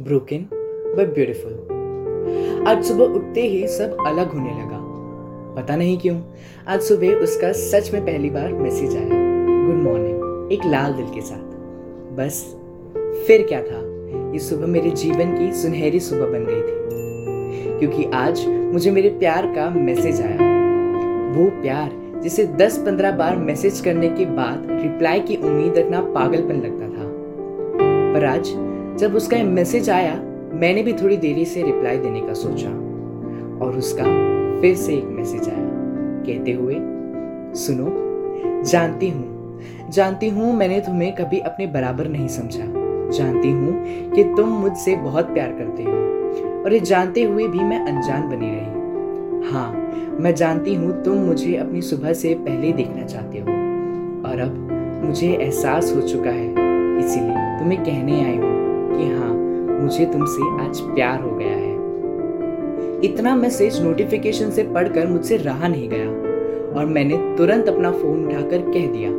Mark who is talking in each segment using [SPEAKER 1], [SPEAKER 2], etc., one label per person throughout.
[SPEAKER 1] Broken but beautiful आज सुबह उठते ही सब अलग होने लगा। पता नहीं क्यों, आज सुबह उसका सच में पहली बार मैसेज आया। गुड मॉर्निंग एक लाल दिल के साथ। बस, फिर क्या था? ये सुबह मेरे जीवन की सुनहरी सुबह बन गई थी। क्योंकि आज मुझे मेरे प्यार का मैसेज आया। वो प्यार, जिसे 10-15 बार मैसेज करने के बाद रिप्लाई की उम्मीद रखना पागलपन लगता था। पर आज जब उसका मैसेज आया, मैंने भी थोड़ी देरी से रिप्लाई देने का सोचा और उसका फिर से एक मैसेज आया। कहते हुए, सुनो, जानती हूँ जानती हूँ मैंने तुम्हें कभी अपने बराबर नहीं समझा। जानती हूँ कि तुम मुझसे बहुत प्यार करते हो और ये जानते हुए भी मैं अनजान बनी रही। हाँ मैं जानती हूँ तुम मुझे अपनी सुबह से पहले देखना चाहते हो और अब मुझे एहसास हो चुका है, इसीलिए तुम्हें कहने आई हूँ। कि हाँ मुझे तुमसे आज प्यार हो गया है। इतना मैसेज नोटिफिकेशन से पढ़कर मुझसे रहा नहीं गया और मैंने तुरंत अपना फ़ोन उठाकर कह दिया,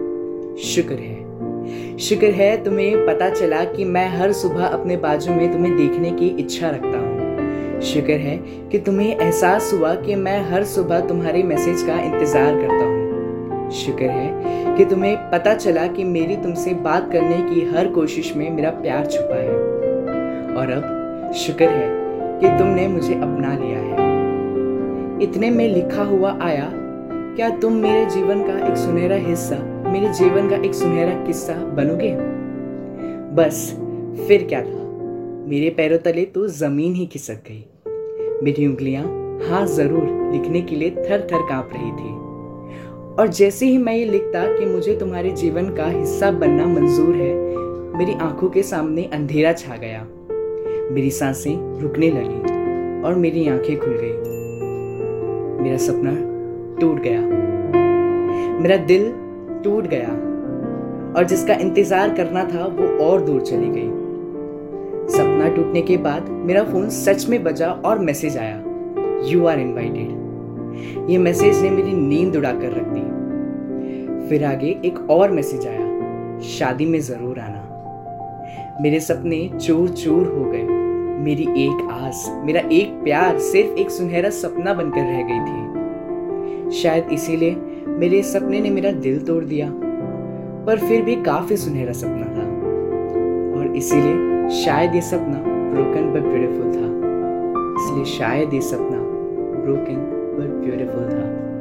[SPEAKER 1] शुक्र है। शुक्र है तुम्हें पता चला कि मैं हर सुबह अपने बाजू में तुम्हें देखने की इच्छा रखता हूँ। शुक्र है कि तुम्हें एहसास हुआ कि मैं हर सुबह तुम्हारे मैसेज का इंतज़ार करता हूँ। शुक्र है कि तुम्हें पता चला कि मेरी तुमसे बात करने की हर कोशिश में मेरा प्यार छुपा है। और अब शुक्र है कि तुमने मुझे अपना लिया है। इतने में लिखा हुआ आया, क्या तुम मेरे जीवन का एक सुनहरा हिस्सा, मेरे जीवन का एक सुनहरा किस्सा बनोगे? बस, फिर क्या था? मेरे पैरों तले तो ज़मीन ही खिसक गई। मेरी उंगलियाँ हाँ ज़रूर लिखने के लिए थर थर काँप रही थी। और जैसे ही मैं ये लिखता कि मुझे तुम्हारे जीवन का हिस्सा बनना मंजूर है, मेरी आँखों के सामने अंधेरा छा गया। मेरी साँसें रुकने लगी और मेरी आँखें खुल गई। मेरा सपना टूट गया। मेरा दिल टूट गया और जिसका इंतज़ार करना था वो और दूर चली गई। सपना टूटने के बाद मेरा फ़ोन सच में बजा और मैसेज आया यू आर इनवाइटेड ये मैसेज ने मेरी नींद उड़ा कर रख दी। फिर आगे एक और मैसेज आया, शादी में ज़रूर आना। मेरे सपने चूर चूर हो गए। मेरी एक आस, मेरा एक प्यार सिर्फ़ एक सुनहरा सपना बनकर रह गई थी। शायद इसीलिए मेरे सपने ने मेरा दिल तोड़ दिया, पर फिर भी काफ़ी सुनहरा सपना था। और इसीलिए शायद ये सपना ब्रोकन बट ब्यूटीफुल था। इसलिए शायद ये सपना ब्रोकन बट ब्यूटीफुल था